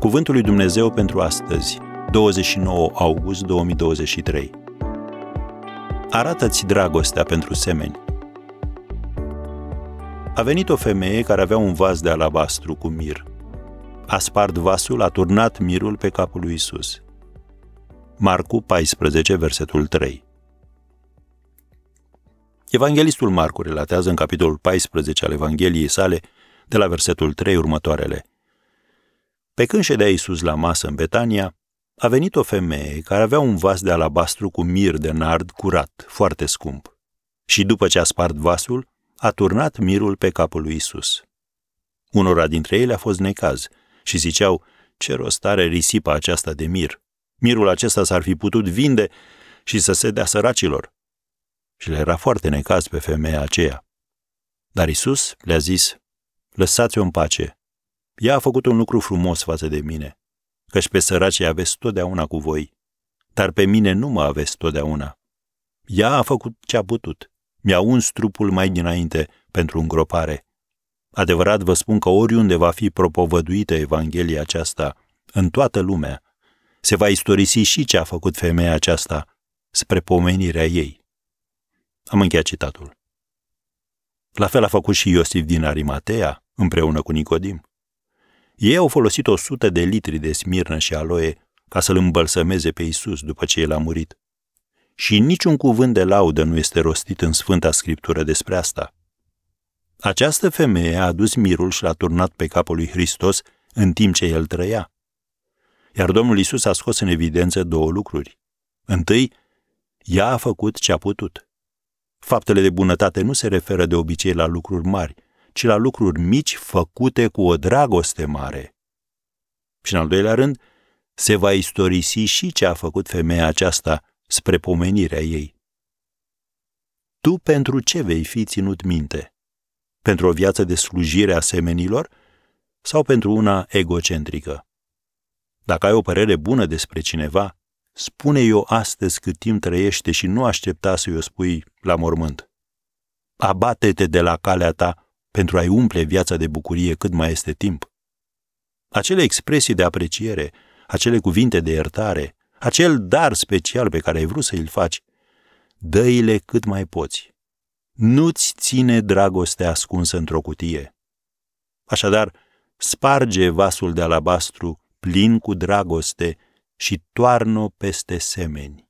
Cuvântul lui Dumnezeu pentru astăzi, 29 august 2023. Arată-ți dragostea pentru semeni. A venit o femeie care avea un vas de alabastru cu mir. A spart vasul, a turnat mirul pe capul lui Isus. Marcu 14, versetul 3. Evanghelistul Marcu relatează în capitolul 14 al Evangheliei sale, de la versetul 3 următoarele. Pe când ședea Iisus la masă în Betania, a venit o femeie care avea un vas de alabastru cu mir de nard curat, foarte scump. Și după ce a spart vasul, a turnat mirul pe capul lui Isus. Unora dintre ele a fost necaz și ziceau, ce rost are risipa aceasta de mir? Mirul acesta s-ar fi putut vinde și să se dea săracilor. Și le era foarte necaz pe femeia aceea. Dar Isus le-a zis, lăsați-o în pace. Ea a făcut un lucru frumos față de mine, căci pe săracii aveți totdeauna cu voi, dar pe mine nu mă aveți totdeauna. Ea a făcut ce a putut. Mi-a uns trupul mai dinainte pentru îngropare. Adevărat vă spun că oriunde va fi propovăduită Evanghelia aceasta, în toată lumea, se va istorisi și ce a făcut femeia aceasta spre pomenirea ei. Am încheiat citatul. La fel a făcut și Iosif din Arimatea, împreună cu Nicodim. Ei au folosit o sută de litri de smirnă și aloe ca să-l îmbălsămeze pe Isus după ce el a murit. Și niciun cuvânt de laudă nu este rostit în Sfânta Scriptură despre asta. Această femeie a adus mirul și l-a turnat pe capul lui Hristos în timp ce el trăia. Iar Domnul Isus a scos în evidență două lucruri. Întâi, ea a făcut ce a putut. Faptele de bunătate nu se referă de obicei la lucruri mari, ci la lucruri mici făcute cu o dragoste mare. Și în al doilea rând, se va istorisi și ce a făcut femeia aceasta spre pomenirea ei. Tu pentru ce vei fi ținut minte? Pentru o viață de slujire a semenilor sau pentru una egocentrică? Dacă ai o părere bună despre cineva, spune-i o astăzi cât timp trăiește și nu aștepta să-i o spui la mormânt. Abate-te de la calea ta pentru a-i umple viața de bucurie cât mai este timp. Acele expresii de apreciere, acele cuvinte de iertare, acel dar special pe care ai vrut să îl faci, dă-i-le cât mai poți. Nu-ți ține dragostea ascunsă într-o cutie. Așadar, sparge vasul de alabastru plin cu dragoste și toarnă peste semeni.